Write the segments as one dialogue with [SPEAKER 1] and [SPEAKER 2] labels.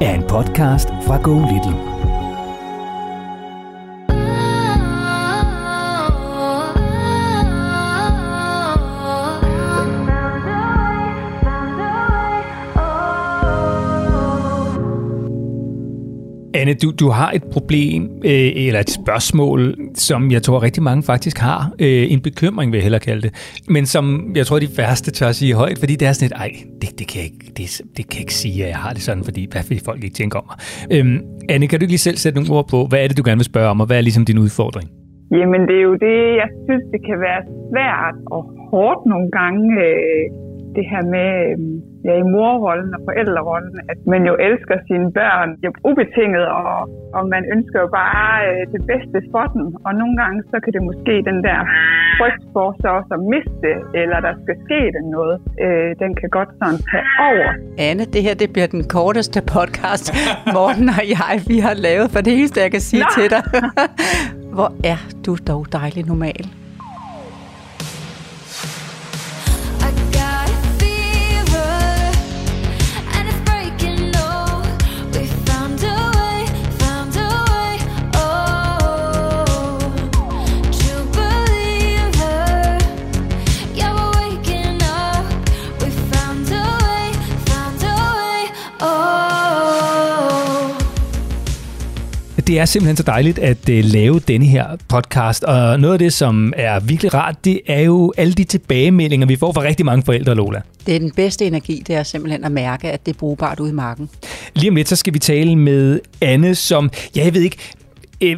[SPEAKER 1] er en podcast fra Go Little.
[SPEAKER 2] Anne, du, du har et problem, øh, eller et spørgsmål, som jeg tror rigtig mange faktisk har. Øh, en bekymring, vil jeg hellere kalde det. Men som jeg tror, de værste tør at sige højt, fordi det er sådan et, ej, det, det, kan jeg ikke, det, det kan jeg ikke sige, at jeg har det sådan, fordi hvad vil folk ikke tænke om mig? Øh, Anne, kan du ikke lige selv sætte nogle ord på, hvad er det, du gerne vil spørge om, og hvad er ligesom din udfordring?
[SPEAKER 3] Jamen, det er jo det, jeg synes, det kan være svært og hårdt nogle gange, øh, det her med, øh, ja, i morrollen og forældrerollen, at man jo elsker sine børn jo ubetinget, og, og man ønsker jo bare øh, det bedste for dem. Og nogle gange, så kan det måske den der frygt for så også at miste, eller der skal ske den noget, øh, den kan godt sådan tage over.
[SPEAKER 4] Anne, det her det bliver den korteste podcast, Morten og jeg, vi har lavet, for det eneste, jeg kan sige Nå. til dig. Hvor er du dog dejlig normal.
[SPEAKER 2] Det er simpelthen så dejligt at uh, lave denne her podcast, og noget af det, som er virkelig rart, det er jo alle de tilbagemeldinger, vi får fra rigtig mange forældre, Lola.
[SPEAKER 4] Det er den bedste energi, det er simpelthen at mærke, at det er brugbart ude i marken.
[SPEAKER 2] Lige om lidt, så skal vi tale med Anne, som, ja, jeg ved ikke, Øh,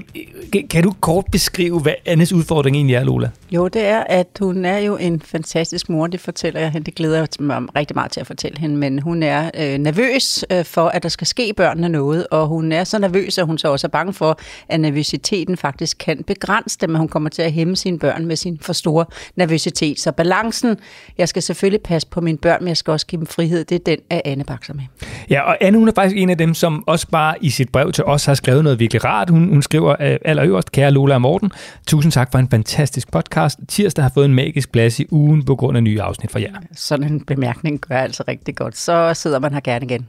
[SPEAKER 2] kan du kort beskrive, hvad Annes udfordring egentlig er, Lola?
[SPEAKER 4] Jo, det er, at hun er jo en fantastisk mor, det fortæller jeg hende. Det glæder jeg mig rigtig meget til at fortælle hende, men hun er øh, nervøs øh, for, at der skal ske børnene noget, og hun er så nervøs, at hun så også er bange for, at nervøsiteten faktisk kan begrænse dem, at hun kommer til at hæmme sine børn med sin for store nervøsitet. Så balancen, jeg skal selvfølgelig passe på mine børn, men jeg skal også give dem frihed, det er den, at Anne bakser med.
[SPEAKER 2] Ja, og Anne, hun er faktisk en af dem, som også bare i sit brev til os har skrevet noget virkelig rart. Hun, hun skriver øh, allerøverst, kære Lola og Morten, tusind tak for en fantastisk podcast. Tirsdag har fået en magisk plads i ugen på grund af nye afsnit fra jer.
[SPEAKER 4] Sådan en bemærkning gør altså rigtig godt. Så sidder man her gerne igen.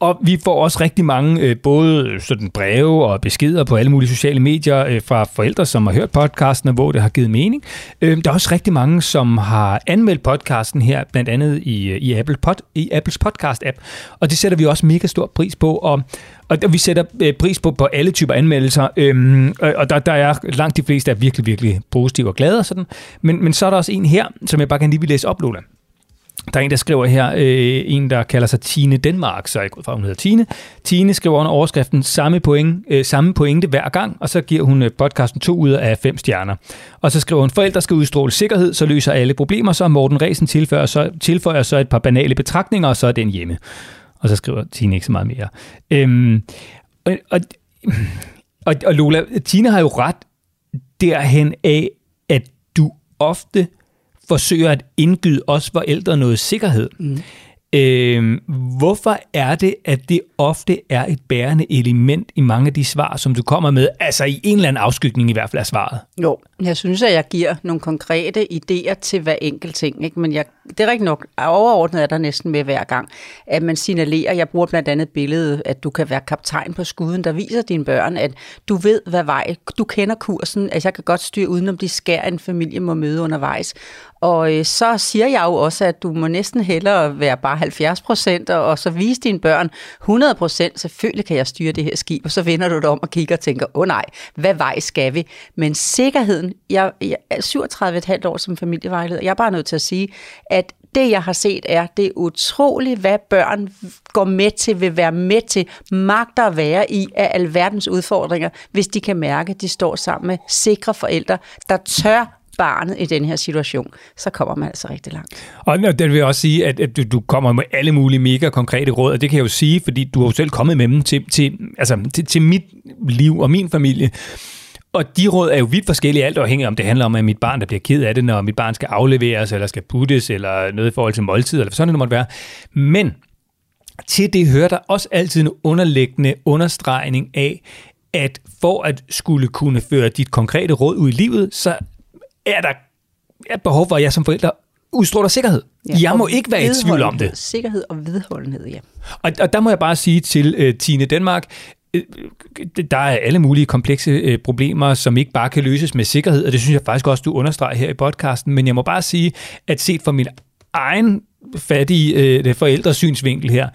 [SPEAKER 2] Og vi får også rigtig mange øh, både sådan breve og beskeder på alle mulige sociale medier øh, fra forældre, som har hørt podcasten, og hvor det har givet mening. Øh, der er også rigtig mange, som har anmeldt podcasten her, blandt andet i, øh, i, Apple Pod, i Apples podcast-app. Og det sætter vi også mega stor pris på. Og, og vi sætter øh, pris på, på alle typer anmeldelser, øhm, øh, og der, der er langt de fleste er virkelig, virkelig positive og glade og sådan. Men, men så er der også en her, som jeg bare kan lige vil læse op, Lola. Der er en, der skriver her, øh, en, der kalder sig Tine Danmark, så jeg går fra, hun hedder Tine. Tine skriver under overskriften samme, point, øh, samme pointe hver gang, og så giver hun øh, podcasten to ud af fem stjerner. Og så skriver hun, forældre skal udstråle sikkerhed, så løser alle problemer, så Morten Resen tilføjer så, tilføjer så et par banale betragtninger, og så er den hjemme. Og så skriver Tine ikke så meget mere. Øhm, og, og, og, og Lola, Tine har jo ret derhen af, at du ofte forsøger at indgyde os forældre noget sikkerhed. Mm. Øh, hvorfor er det, at det ofte er et bærende element i mange af de svar, som du kommer med? Altså i en eller anden afskygning i hvert fald af svaret.
[SPEAKER 4] Jo, jeg synes, at jeg giver nogle konkrete idéer til hver enkelt ting. Ikke? Men jeg, det er rigtig nok, overordnet er der næsten med hver gang, at man signalerer, jeg bruger blandt andet billedet, at du kan være kaptajn på skuden, der viser dine børn, at du ved, hvad vej, du kender kursen, at jeg kan godt styre udenom de skær, en familie må møde undervejs. Og øh, så siger jeg jo også, at du må næsten hellere være bare 70 procent, og, og så vise dine børn 100 procent. Selvfølgelig kan jeg styre det her skib, og så vender du dig om og kigger og tænker, åh oh, nej, hvad vej skal vi? Men sikkerheden, jeg, jeg er 37,5 år som familievejleder, jeg er bare nødt til at sige, at det, jeg har set, er, det er utroligt, hvad børn går med til, vil være med til, magter at være i af alverdens udfordringer, hvis de kan mærke, at de står sammen med sikre forældre, der tør barnet i den her situation, så kommer man altså rigtig langt.
[SPEAKER 2] Og det vil jeg også sige, at, at du, du kommer med alle mulige mega konkrete råd, og det kan jeg jo sige, fordi du har jo selv kommet med dem til, til, altså, til, til mit liv og min familie. Og de råd er jo vidt forskellige, alt afhængig om det handler om, at mit barn, der bliver ked af det, når mit barn skal afleveres, eller skal puttes, eller noget i forhold til måltid, eller sådan noget måtte være. Men til det hører der også altid en underliggende understregning af, at for at skulle kunne føre dit konkrete råd ud i livet, så er der et behov for, at jeg som forælder udstråler sikkerhed. Ja, jeg må ikke være i tvivl om det.
[SPEAKER 4] Sikkerhed og vedholdenhed, ja.
[SPEAKER 2] Og, og der må jeg bare sige til uh, Tine Danmark, øh, der er alle mulige komplekse uh, problemer, som ikke bare kan løses med sikkerhed, og det synes jeg faktisk også, du understreger her i podcasten, men jeg må bare sige, at set fra min egen fattige uh, forældresynsvinkel her,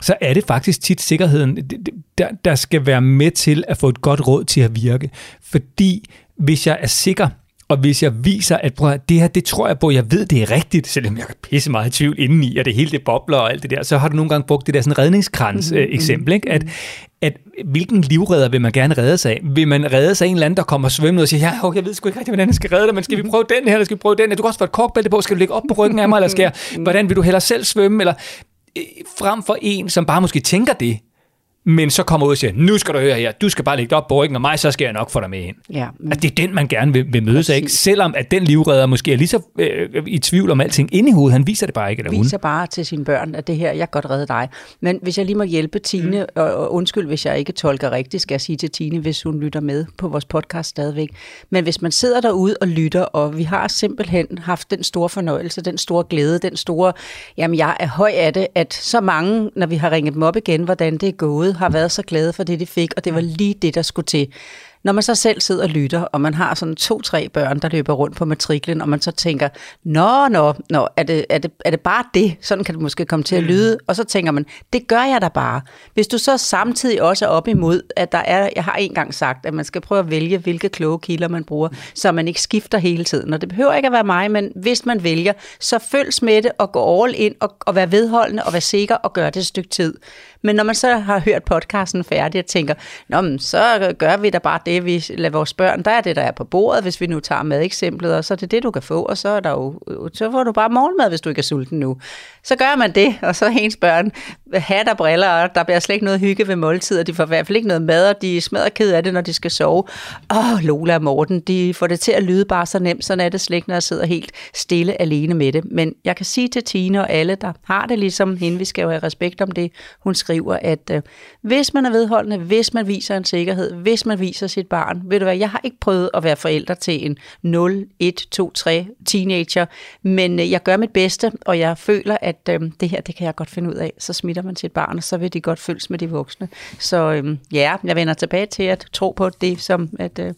[SPEAKER 2] så er det faktisk tit sikkerheden, der, der skal være med til at få et godt råd til at virke. Fordi hvis jeg er sikker, og hvis jeg viser, at prøv, det her, det tror jeg på, jeg ved, det er rigtigt, selvom jeg er pisse meget i tvivl indeni, og det hele det bobler og alt det der, så har du nogle gange brugt det der sådan redningskrans mm-hmm. eksempel, ikke? At, at hvilken livredder vil man gerne redde sig af? Vil man redde sig af en eller anden, der kommer svømmende og siger, ja, okay, jeg ved sgu ikke rigtig, hvordan jeg skal redde dig, men skal vi prøve den her, eller skal vi prøve den her? Du kan også få et korkbælte på, skal du ligge op på ryggen af mig, eller skal jeg, hvordan vil du hellere selv svømme? Eller øh, frem for en, som bare måske tænker det, men så kommer ud og siger, nu skal du høre her, du skal bare lægge dig op på ryggen, og mig, så skal jeg nok få dig med ind. Ja, men... Altså, det er den, man gerne vil, vil møde sig, ikke? Selvom at den livredder måske er lige så øh, i tvivl om alting inde i hovedet, han viser det bare ikke, eller
[SPEAKER 4] hun. viser bare til sine børn, at det her, jeg kan godt redde dig. Men hvis jeg lige må hjælpe Tine, mm. og, og undskyld, hvis jeg ikke tolker rigtigt, skal jeg sige til Tine, hvis hun lytter med på vores podcast stadigvæk. Men hvis man sidder derude og lytter, og vi har simpelthen haft den store fornøjelse, den store glæde, den store, jamen jeg er høj af det, at så mange, når vi har ringet dem op igen, hvordan det er gået, har været så glade for det, de fik, og det var lige det, der skulle til. Når man så selv sidder og lytter, og man har sådan to-tre børn, der løber rundt på matriklen, og man så tænker, nå, nå, nå, er det, er det, er det bare det? Sådan kan det måske komme til at lyde. Og så tænker man, det gør jeg da bare. Hvis du så samtidig også er op imod, at der er, jeg har engang sagt, at man skal prøve at vælge, hvilke kloge kilder man bruger, så man ikke skifter hele tiden. Og det behøver ikke at være mig, men hvis man vælger, så følg med det og gå all in og, og være vedholdende og være sikker og gøre det et stykke tid. Men når man så har hørt podcasten færdig og tænker, Nå, men så gør vi da bare det, vi lader vores børn, der er det, der er på bordet, hvis vi nu tager med eksemplet, og så er det det, du kan få, og så, er der jo, så får du bare morgenmad, hvis du ikke er sulten nu. Så gør man det, og så er ens børn hat og briller, og der bliver slet ikke noget hygge ved måltider, de får i hvert fald ikke noget mad, og de smadrer ked af det, når de skal sove. Åh, Lola og Morten, de får det til at lyde bare så nemt, sådan er det slet ikke, når jeg sidder helt stille alene med det. Men jeg kan sige til Tine og alle, der har det ligesom hende, vi skal jo have respekt om det, hun skriver, at øh, hvis man er vedholdende, hvis man viser en sikkerhed, hvis man viser sit barn, ved du hvad, jeg har ikke prøvet at være forælder til en 0, 1, 2, 3 teenager, men øh, jeg gør mit bedste, og jeg føler, at øh, det her, det kan jeg godt finde ud af. Så smitter man sit barn, og så vil de godt følges med de voksne. Så øh, ja, jeg vender tilbage til at tro på det, som at, øh,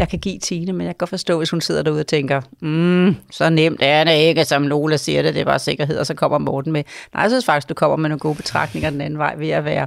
[SPEAKER 4] jeg kan give Tine, men jeg kan godt forstå, hvis hun sidder derude og tænker, mm, så nemt er det ikke, som Lola siger det, det er bare sikkerhed, og så kommer Morten med. Nej, jeg synes faktisk, du kommer med nogle gode betragtninger den anden vej ved at være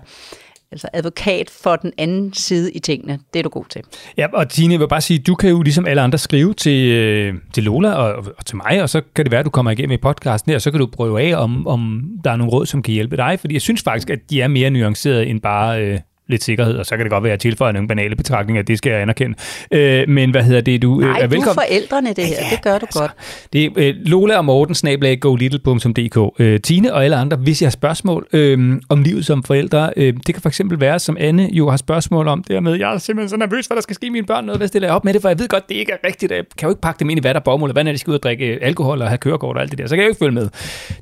[SPEAKER 4] altså advokat for den anden side i tingene. Det er du god til.
[SPEAKER 2] Ja, og Tine, jeg vil bare sige, du kan jo ligesom alle andre skrive til, øh, til Lola og, og til mig, og så kan det være, at du kommer igennem i podcasten her, og så kan du prøve af, om, om der er nogle råd, som kan hjælpe dig, fordi jeg synes faktisk, at de er mere nuancerede end bare... Øh, lidt sikkerhed, og så kan det godt være, at jeg tilføjer nogle banale betragtninger, det skal jeg anerkende. Øh, men hvad hedder det, du
[SPEAKER 4] Nej,
[SPEAKER 2] er velkommen.
[SPEAKER 4] du er forældrene det her, ja, det gør du altså, godt.
[SPEAKER 2] Det er øh, Lola og Morten, snablag golittle.dk. Øh, Tine og alle andre, hvis jeg har spørgsmål øh, om livet som forældre, øh, det kan for eksempel være, som Anne jo har spørgsmål om, det med, jeg er simpelthen så nervøs, hvad der skal ske mine børn, noget, hvad stiller jeg op med det, for jeg ved godt, det ikke er rigtigt, jeg kan jo ikke pakke dem ind i hvad der bomuld, hvad når de skal ud og drikke alkohol og have kørekort og alt det der, så kan jeg jo ikke følge med.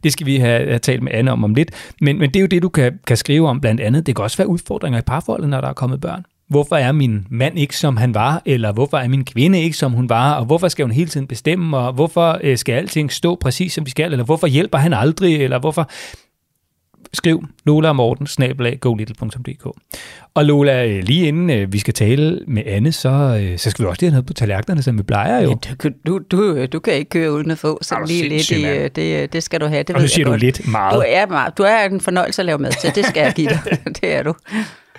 [SPEAKER 2] Det skal vi have, have talt med Anne om om lidt. Men, men det er jo det, du kan, kan skrive om blandt andet. Det kan også være udfordringer i parforholdet, når der er kommet børn. Hvorfor er min mand ikke, som han var? Eller hvorfor er min kvinde ikke, som hun var? Og hvorfor skal hun hele tiden bestemme? Og hvorfor øh, skal alting stå præcis, som de skal? Eller hvorfor hjælper han aldrig? Eller hvorfor... skriv Lola og Morten, snabelag, golittle.dk. Og Lola, øh, lige inden øh, vi skal tale med Anne, så, øh, så skal vi også lige have noget på tallerkenerne, som vi plejer jo.
[SPEAKER 4] Ja, du, du, du kan ikke køre uden at få så lige lidt i, det, det skal du have. Det
[SPEAKER 2] og nu siger du godt. lidt meget.
[SPEAKER 4] Du er, du er en fornøjelse at lave mad til, det skal jeg give dig. det er du.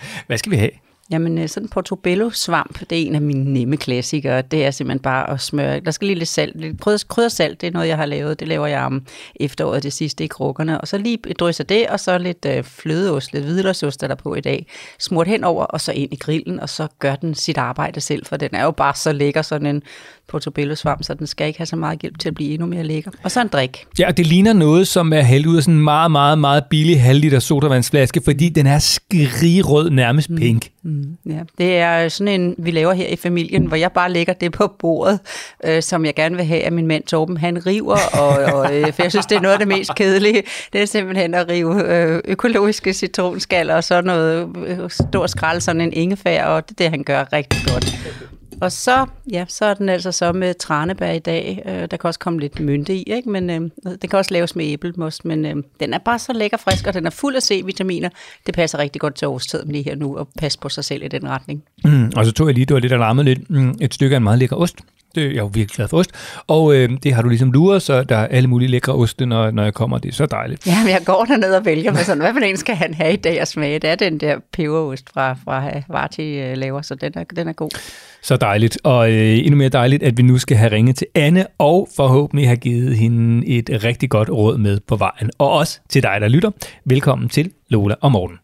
[SPEAKER 2] Hvad skal vi have?
[SPEAKER 4] Jamen, øh, sådan portobello-svamp, det er en af mine nemme klassikere. Det er simpelthen bare at smøre. Der skal lige lidt salt. Lidt kryddersalt, det er noget, jeg har lavet. Det laver jeg om efteråret det sidste i krukkerne. Og så lige drysser det, og så lidt øh, flødeost, lidt hvidløgsost der på i dag. Smurt henover, og så ind i grillen, og så gør den sit arbejde selv, for den er jo bare så lækker, sådan en portobello-svamp, så den skal ikke have så meget hjælp til at blive endnu mere lækker. Og så en drik.
[SPEAKER 2] Ja, det ligner noget, som er hældt ud af sådan en meget, meget, meget billig halvliter sodavandsflaske, fordi den er skrigerød, nærmest mm. pink.
[SPEAKER 4] Mm, ja, det er sådan en, vi laver her i familien, hvor jeg bare lægger det på bordet, øh, som jeg gerne vil have, at min mand Torben, han river, og, og, øh, for jeg synes, det er noget af det mest kedelige. Det er simpelthen at rive øh, økologiske citronskaller og så noget øh, stor skrald, sådan en ingefær, og det er det, han gør rigtig godt. Og så, ja, så er den altså så med tranebær i dag. Øh, der kan også komme lidt mynte i, ikke? men øh, den kan også laves med æblemost. Men øh, den er bare så lækker frisk, og den er fuld af C-vitaminer. Det passer rigtig godt til årstiden lige her nu, at passe på sig selv i den retning.
[SPEAKER 2] Mm, og så tog jeg lige, du var lidt alarmet lidt, mm, et stykke af en meget lækker ost. Det, jeg er jo virkelig glad for ost. Og øh, det har du ligesom luret, så der er alle mulige lækre oste, når, når jeg kommer. Det er så dejligt.
[SPEAKER 4] Ja, men jeg går derned og vælger mig sådan, hvad for en skal han have i dag at smage? Det er den der peberost fra, fra Varti øh, laver, så den er, den er god.
[SPEAKER 2] Så dejligt. Og øh, endnu mere dejligt, at vi nu skal have ringet til Anne, og forhåbentlig have givet hende et rigtig godt råd med på vejen. Og også til dig, der lytter. Velkommen til Lola og Morten.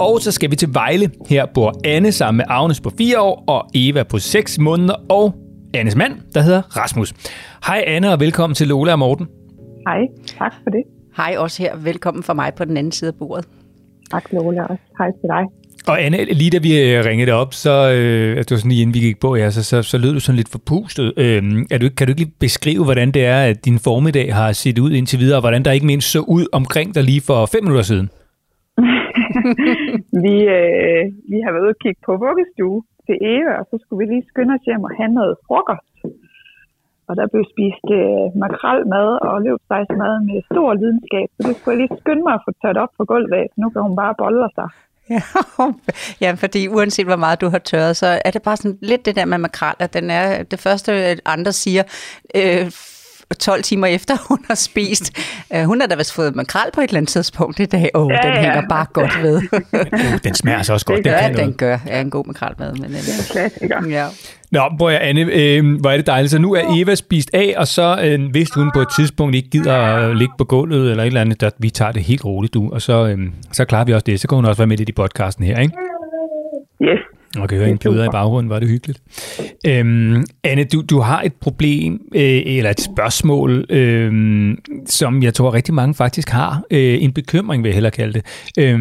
[SPEAKER 2] Og så skal vi til Vejle. Her bor Anne sammen med Agnes på 4 år og Eva på 6 måneder og Annes mand, der hedder Rasmus. Hej Anne og velkommen til Lola og Morten.
[SPEAKER 3] Hej, tak for det.
[SPEAKER 4] Hej også her. Velkommen for mig på den anden side af bordet.
[SPEAKER 3] Tak Lola også. Hej til dig.
[SPEAKER 2] Og Anne, lige da vi øh, ringede op, så øh, det var sådan lige inden vi gik på, ja, så, så, så lød du sådan lidt forpustet. Øh, er du, kan du ikke lige beskrive, hvordan det er, at din formiddag har set ud indtil videre, og hvordan der ikke mindst så ud omkring dig lige for fem minutter siden?
[SPEAKER 3] vi, øh, vi har været ude og kigge på vuggestue til Eva, og så skulle vi lige skynde os hjem og have noget frokost. Og der blev spist øh, makrelmad og løbsejsmad med stor lidenskab, så det skulle jeg lige skynde mig at få tørt op på gulvet, så nu kan hun bare bolle sig.
[SPEAKER 4] Ja, ja, fordi uanset hvor meget du har tørret, så er det bare sådan lidt det der med makrel, at den er det første, andre siger, øh, 12 timer efter, hun har spist. Uh, hun har da vist fået makrel på et eller andet tidspunkt i dag. Åh, oh, ja, den ja. hænger bare godt ved.
[SPEAKER 2] uh, den smager så også godt.
[SPEAKER 4] Det gør, den, den gør. Ja, en god makrelmad. Men,
[SPEAKER 3] det er en klassiker. Ja.
[SPEAKER 2] Nå, prøv at Anne, øh, hvor er det dejligt. Så nu er Eva spist af, og så øh, hvis hun på et tidspunkt ikke gider at ligge på gulvet eller et eller andet, der, vi tager det helt roligt, du, og så, øh, så klarer vi også det. Så kan hun også være med lidt i podcasten her, ikke?
[SPEAKER 3] Yes.
[SPEAKER 2] Og kan høre en pluder i baggrunden, var det hyggeligt. Øhm, Anne, du, du har et problem, øh, eller et spørgsmål, øh, som jeg tror rigtig mange faktisk har. Øh, en bekymring, vil jeg hellere kalde det. Øh,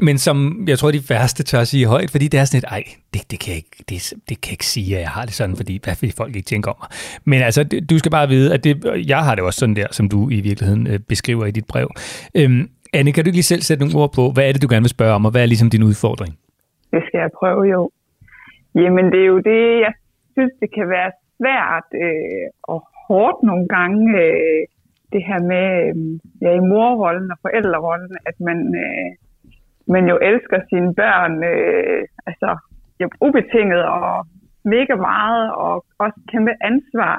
[SPEAKER 2] men som jeg tror, de færreste tør sige højt, fordi det er sådan et, ej, det, det, kan jeg ikke, det, det kan jeg ikke sige, at jeg har det sådan, fordi hvad vil folk ikke tænke om mig? Men altså, du skal bare vide, at det, jeg har det også sådan der, som du i virkeligheden øh, beskriver i dit brev. Øh, Anne, kan du ikke lige selv sætte nogle ord på, hvad er det, du gerne vil spørge om, og hvad er ligesom din udfordring?
[SPEAKER 3] Det skal jeg prøve jo. Jamen, det er jo det, jeg synes, det kan være svært øh, og hårdt nogle gange, øh, det her med øh, ja, i morrollen og forældrerollen, at man, øh, man jo elsker sine børn øh, altså, jo, ubetinget og mega meget, og også kæmpe ansvar.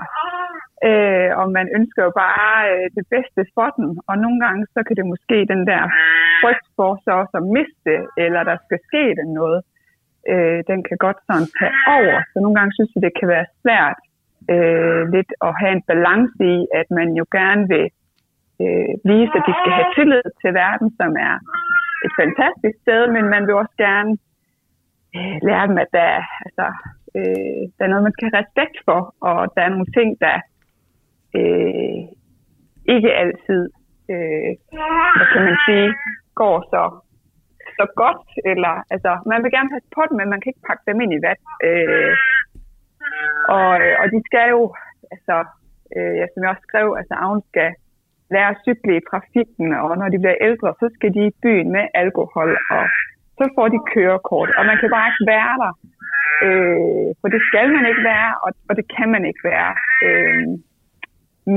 [SPEAKER 3] Øh, og man ønsker jo bare øh, det bedste for dem. Og nogle gange, så kan det måske den der frygt for så også at miste, eller der skal ske den noget, øh, den kan godt sådan tage over. Så nogle gange synes jeg, det kan være svært øh, lidt at have en balance i, at man jo gerne vil øh, vise, at de skal have tillid til verden, som er et fantastisk sted, men man vil også gerne øh, lære dem, at der, altså, øh, der er noget, man skal have respekt for, og der er nogle ting, der øh, ikke altid, øh, hvad kan man sige, går så, så godt. Eller, altså, man vil gerne passe på dem, men man kan ikke pakke dem ind i vand. Øh, og, øh, og de skal jo, altså, øh, ja, som jeg også skrev, altså, Agnes skal lære at cykle i trafikken, og når de bliver ældre, så skal de i byen med alkohol og så får de kørekort, og man kan bare ikke være der. Øh, for det skal man ikke være, og, og det kan man ikke være. Øh,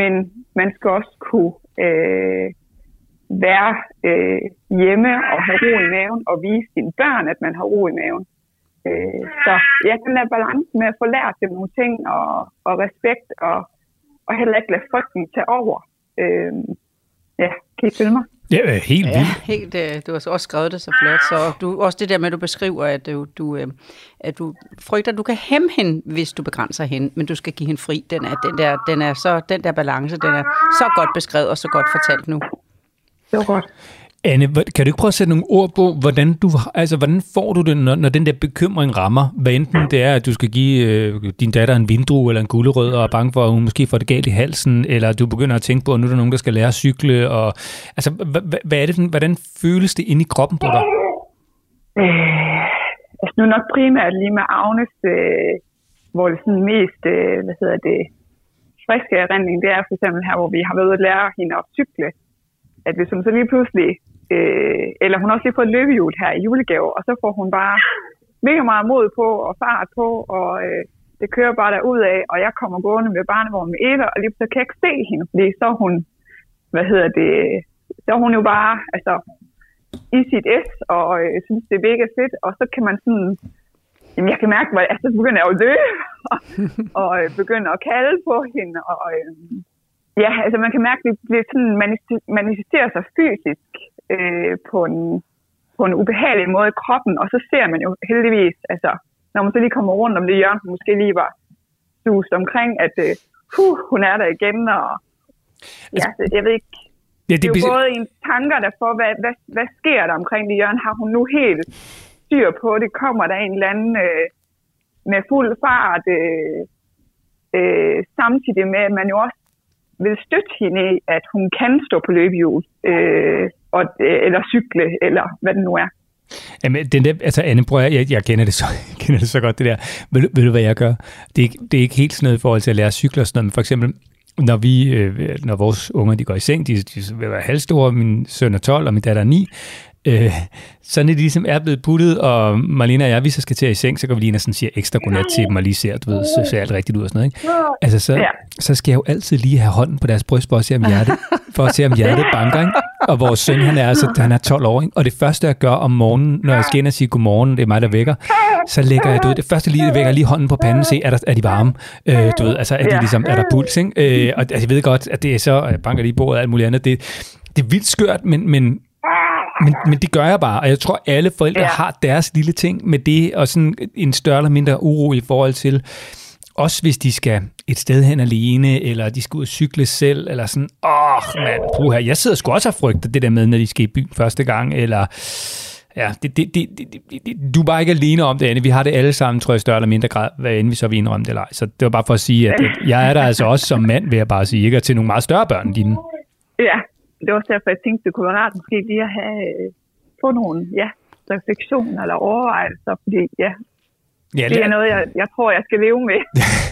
[SPEAKER 3] men man skal også kunne øh, være øh, hjemme og have ro i maven og vise sine børn, at man har ro i maven. Øh, så ja, den der balance med at få lært dem nogle ting og, og respekt og, og heller ikke lade frygten tage over. Øh, ja, kan I følge mig?
[SPEAKER 2] Ja, øh, helt
[SPEAKER 4] Ja,
[SPEAKER 2] vildt.
[SPEAKER 4] helt, øh, du har så også skrevet det så flot. Så du, også det der med, at du beskriver, at du, du, øh, at du frygter, at du kan hæmme hende, hvis du begrænser hende, men du skal give hende fri. Den, er, den, der, den, er så, den der balance, den er så godt beskrevet og så godt fortalt nu.
[SPEAKER 3] Det var godt.
[SPEAKER 2] Anne, kan du ikke prøve at sætte nogle ord på, hvordan, du, altså, hvordan får du det, når, når den der bekymring rammer? Hvad enten det er, at du skal give øh, din datter en vindrue eller en gulerød, og er bange for, at hun måske får det galt i halsen, eller du begynder at tænke på, at nu er der nogen, der skal lære at cykle. Og, altså, hvad, er det, hvordan føles det inde i kroppen på dig?
[SPEAKER 3] Øh, altså nu nok primært lige med Agnes, øh, hvor det sådan mest, øh, hvad hedder det, friske erindring, det er for eksempel her, hvor vi har været ude at lære hende at cykle. At hvis hun så lige pludselig, øh, eller hun har også lige fået et løbehjul her i julegave, og så får hun bare mega meget mod på og fart på, og øh, det kører bare derud af, og jeg kommer gående med barnevognen med Eva, og lige så kan jeg ikke se hende, fordi så er hun, hvad hedder det, så er hun jo bare, altså, i sit S, og øh, synes, det er mega fedt, og så kan man sådan, jamen jeg kan mærke, at altså, så begynder jeg jo at løbe, og, og øh, begynder at kalde på hende, og øh, ja, altså man kan mærke, at det, det sådan manifest- manifesterer sig fysisk øh, på, en, på en ubehagelig måde i kroppen, og så ser man jo heldigvis, altså når man så lige kommer rundt om det hjørne, hun måske lige var suset omkring, at øh, huh, hun er der igen, og ja, så jeg ved ikke,
[SPEAKER 2] Ja,
[SPEAKER 3] det er jo både ens tanker der for, hvad, hvad, hvad sker der omkring det hjørne? Har hun nu helt styr på det? Kommer der en eller anden øh, med fuld fart, øh, øh, samtidig med, at man jo også vil støtte hende at hun kan stå på løbehjul, øh, og, øh, eller cykle, eller hvad det nu er.
[SPEAKER 2] Jamen, den der, altså Anne, prøv jeg, jeg kender, det så, jeg kender det så godt, det der. Ved, ved du, hvad jeg gør? Det er, ikke, det er ikke helt sådan noget i forhold til at lære at cykle og sådan noget, men for eksempel, når, vi, øh, når vores unger de går i seng, de, de vil være halvstore, min søn er 12, og min datter er 9, øh, så når de ligesom er blevet puttet, og Marlene og jeg, vi så skal til at i seng, så går vi lige ind og sådan siger ekstra godnat til dem, og lige ser, du ved, så ser alt rigtigt ud og sådan noget, ikke? Altså, så,
[SPEAKER 3] Ja.
[SPEAKER 2] så skal jeg jo altid lige have hånden på deres bryst, for at se, om hjertet, for at se, om hjertet banker, ikke? Og vores søn, han er, altså, han er 12 år, ikke? Og det første, jeg gør om morgenen, når jeg skal ind og sige godmorgen, det er mig, der vækker, så lægger jeg, du ved, det første lige, jeg vækker lige hånden på panden, se, er, der, er de varme? Øh, du ved, altså, er, de ligesom, er der puls, ikke? Øh, og altså, jeg ved godt, at det er så, jeg banker lige i bordet og alt muligt andet, det, det er vildt skørt, men, men men, men det gør jeg bare, og jeg tror, alle forældre ja. Har deres lille ting med det, og sådan en større eller mindre uro i forhold til, også hvis de skal et sted hen alene, eller de skal ud og cykle selv, eller sådan, åh, mand, puha, jeg sidder sgu også og frygter det der med, når de skal i byen første gang, eller, ja, det, det, det, det, det, det, du er bare ikke alene om det, Anne. Vi har det alle sammen, tror jeg, større eller mindre grad, hvad end vi så vil indrømme det eller ej. Så det var bare for at sige, at, at jeg er der altså også som mand, vil jeg bare sige, ikke? Og til nogle meget større børn end dine.
[SPEAKER 3] Ja, det var også derfor, jeg tænkte, det kunne være rart måske lige at have, øh, få nogle ja, refleksioner eller overvejelser, fordi ja,
[SPEAKER 2] Ja,
[SPEAKER 3] det er noget, jeg, jeg tror, jeg skal leve med.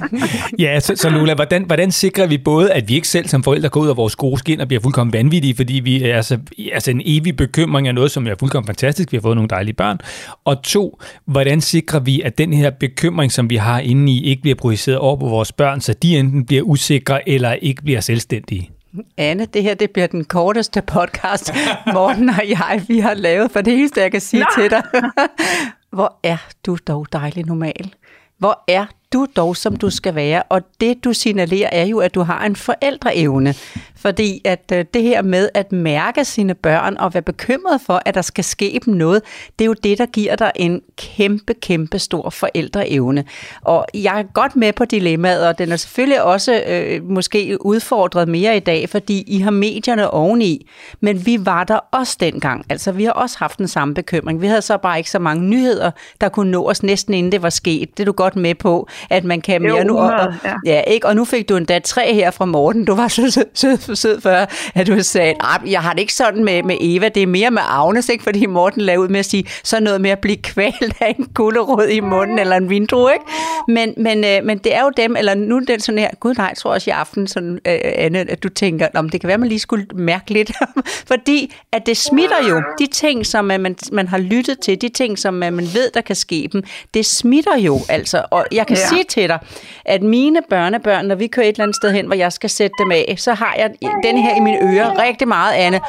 [SPEAKER 2] Ja, så, så Lola, hvordan, hvordan sikrer vi både, at vi ikke selv som forældre går ud af vores gode skin og bliver fuldkommen vanvittige, fordi vi er altså, altså en evig bekymring er noget, som er fuldkommen fantastisk, vi har fået nogle dejlige børn, og to, hvordan sikrer vi, at den her bekymring, som vi har inde i, ikke bliver projiceret over på vores børn, så de enten bliver usikre eller ikke bliver selvstændige?
[SPEAKER 4] Anne, det her det bliver den korteste podcast, Morten og jeg, vi har lavet, for det eneste, jeg kan sige
[SPEAKER 3] Nå.
[SPEAKER 4] til dig. Hvor er du dog dejlig normal. Hvor er du dog, som du skal være. Og det, du signalerer, er jo, at du har en forældreevne. Fordi at øh, det her med at mærke sine børn og være bekymret for, at der skal ske dem noget, det er jo det, der giver dig en kæmpe, kæmpe stor forældreevne. Og jeg er godt med på dilemmaet, og den er selvfølgelig også øh, måske udfordret mere i dag, fordi I har medierne oveni. Men vi var der også dengang. Altså, vi har også haft den samme bekymring. Vi havde så bare ikke så mange nyheder, der kunne nå os næsten inden det var sket. Det er du godt med på, at man kan
[SPEAKER 3] Jo,
[SPEAKER 4] mere nu. Og, og,
[SPEAKER 3] 100,
[SPEAKER 4] ja. ja, ikke? Og nu fik du endda tre her fra Morten. Du var så sød, sød så sød før, at du sagde, at jeg har det ikke sådan med, med Eva, det er mere med Agnes, ikke? fordi Morten lavede ud med at sige, så noget med at blive kvalt af en gulderod i munden eller en vindrue, ikke? Men, men, øh, men det er jo dem, eller nu er den sådan her, gud nej, jeg tror også i aften, sådan, øh, Anne, at du tænker, om det kan være, man lige skulle mærke lidt, fordi at det smitter jo, de ting, som man, man har lyttet til, de ting, som man ved, der kan ske dem, det smitter jo altså, og jeg kan ja. Sige til dig, at mine børnebørn, når vi kører et eller andet sted hen, hvor jeg skal sætte dem af, så har jeg den her i mine ører rigtig meget, Anne.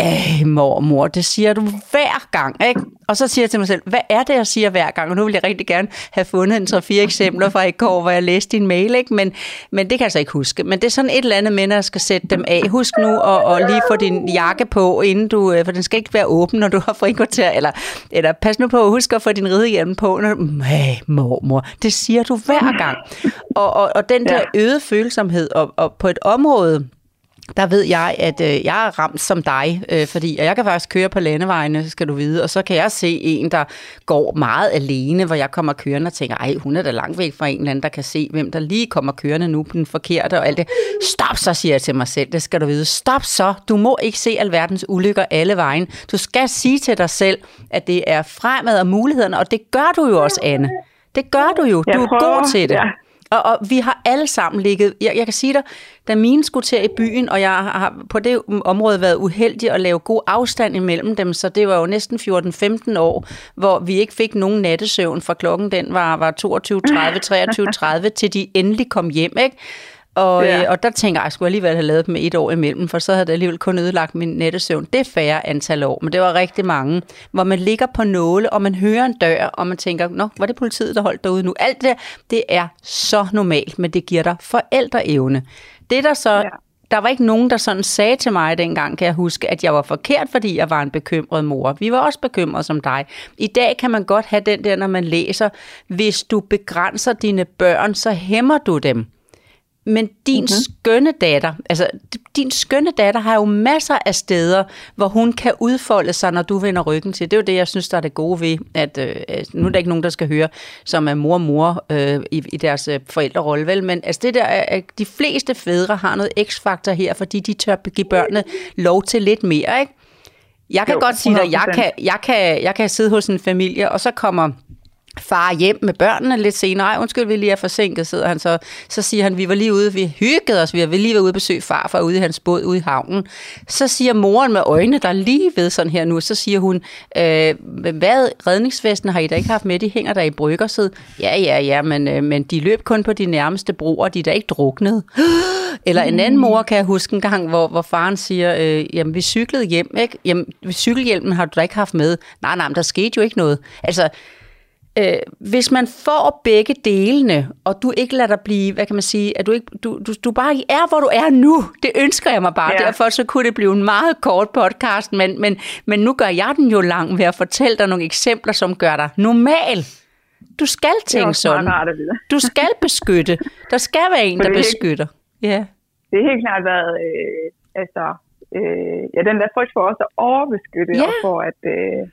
[SPEAKER 4] Æh, mormor, det siger du hver gang, ikke? Og så siger jeg til mig selv, hvad er det, jeg siger hver gang? Og nu vil jeg rigtig gerne have fundet en 3-4 eksempler fra i går, hvor jeg læste din mail, ikke? Men, men det kan jeg så ikke huske. Men det er sådan et eller andet med, at jeg skal sætte dem af. Husk nu at, at lige få din jakke på, inden du, øh, for den skal ikke være åben, når du har frikvarter. Eller, eller pas nu på, husk at få din ridehjelm på. Når, hey, mormor, det siger du hver gang. Og, og, og den der øgede følsomhed, og, og på et område, der ved jeg, at øh, jeg er ramt som dig, øh, fordi jeg kan faktisk køre på landevejene, skal du vide, og så kan jeg se en, der går meget alene, hvor jeg kommer kørende og tænker, ej, hun er da langt væk fra en eller anden, der kan se, hvem der lige kommer kørende nu på den forkerte og alt det. Stop så, siger jeg til mig selv, det skal du vide. Stop så, du må ikke se alverdens ulykker alle vejen. Du skal sige til dig selv, at det er fremad og mulighederne, og det gør du jo også, Anne. Det gør du jo. Du er god til det. Ja. Og, og vi har alle sammen ligget, jeg, jeg kan sige dig, da mine skulle til i byen, og jeg har på det område været uheldig at lave god afstand imellem dem, så det var jo næsten 14-15 år, hvor vi ikke fik nogen nattesøvn, for klokken den var, var 22.30, 23.30, til de endelig kom hjem, ikke? Og, ja. øh, og der tænker jeg, at jeg skulle alligevel have lavet dem med et år imellem, for så havde det alligevel kun ødelagt min nettesøvn. Det er færre antal år, men det var rigtig mange, hvor man ligger på nåle, og man hører en dør, og man tænker, nå, var det politiet, der holdt derude nu? Alt det det er så normalt, men det giver dig forældreevne. Det der så ja. Der var ikke nogen, der sådan sagde til mig dengang, kan jeg huske, at jeg var forkert, fordi jeg var en bekymret mor. Vi var også bekymrede som dig. I dag kan man godt have den der, når man læser, hvis du begrænser dine børn, så hæmmer du dem. Men din mm-hmm. skønne datter, altså din skønne datter har jo masser af steder, hvor hun kan udfolde sig, når du vender ryggen til. Det er jo det, jeg synes, der er det gode ved, at øh, nu er der ikke nogen, der skal høre, som er mor og mor øh, i, i deres øh, forældrerolle, vel? Men altså det der, at de fleste fædre har noget x-faktor her, fordi de tør give børnene lov til lidt mere, ikke? Jeg kan jo, godt sige dig, jeg kan, jeg, kan, jeg kan sidde hos en familie, og så kommer far hjem med børnene lidt senere. Ej, undskyld, vi lige er forsinket, sidder han så. Så siger han, vi var lige ude, vi hyggede os, vi har lige været ude og besøge farfar ude i hans båd ude i havnen. Så siger moren med øjnene, der er lige ved sådan her nu, så siger hun, øh, hvad redningsvesten har I da ikke haft med? De hænger der i bryggersid. Ja, ja, ja, men, øh, men de løb kun på de nærmeste broer, de er da ikke druknet. Eller en anden mor kan jeg huske en gang, hvor, hvor faren siger, øh, jamen vi cyklede hjem, ikke? Jamen cykelhjelmen har du da ikke haft med. Nej, nej, men der skete jo ikke noget. Altså, øh, hvis man får begge delene, og du ikke lader dig blive, hvad kan man sige, at du, ikke, du, du, du bare er, hvor du er nu, det ønsker jeg mig bare. Ja. Derfor så kunne det blive en meget kort podcast, men, men, men nu gør jeg den jo lang ved at fortælle dig nogle eksempler, som gør dig normal. Du skal tænke sådan. Du skal beskytte. Der skal være en, der beskytter. Ja.
[SPEAKER 3] Det er helt klart været, øh, altså, øh, ja, den der frygt for også at overbeskytte, ja. og for at, øh,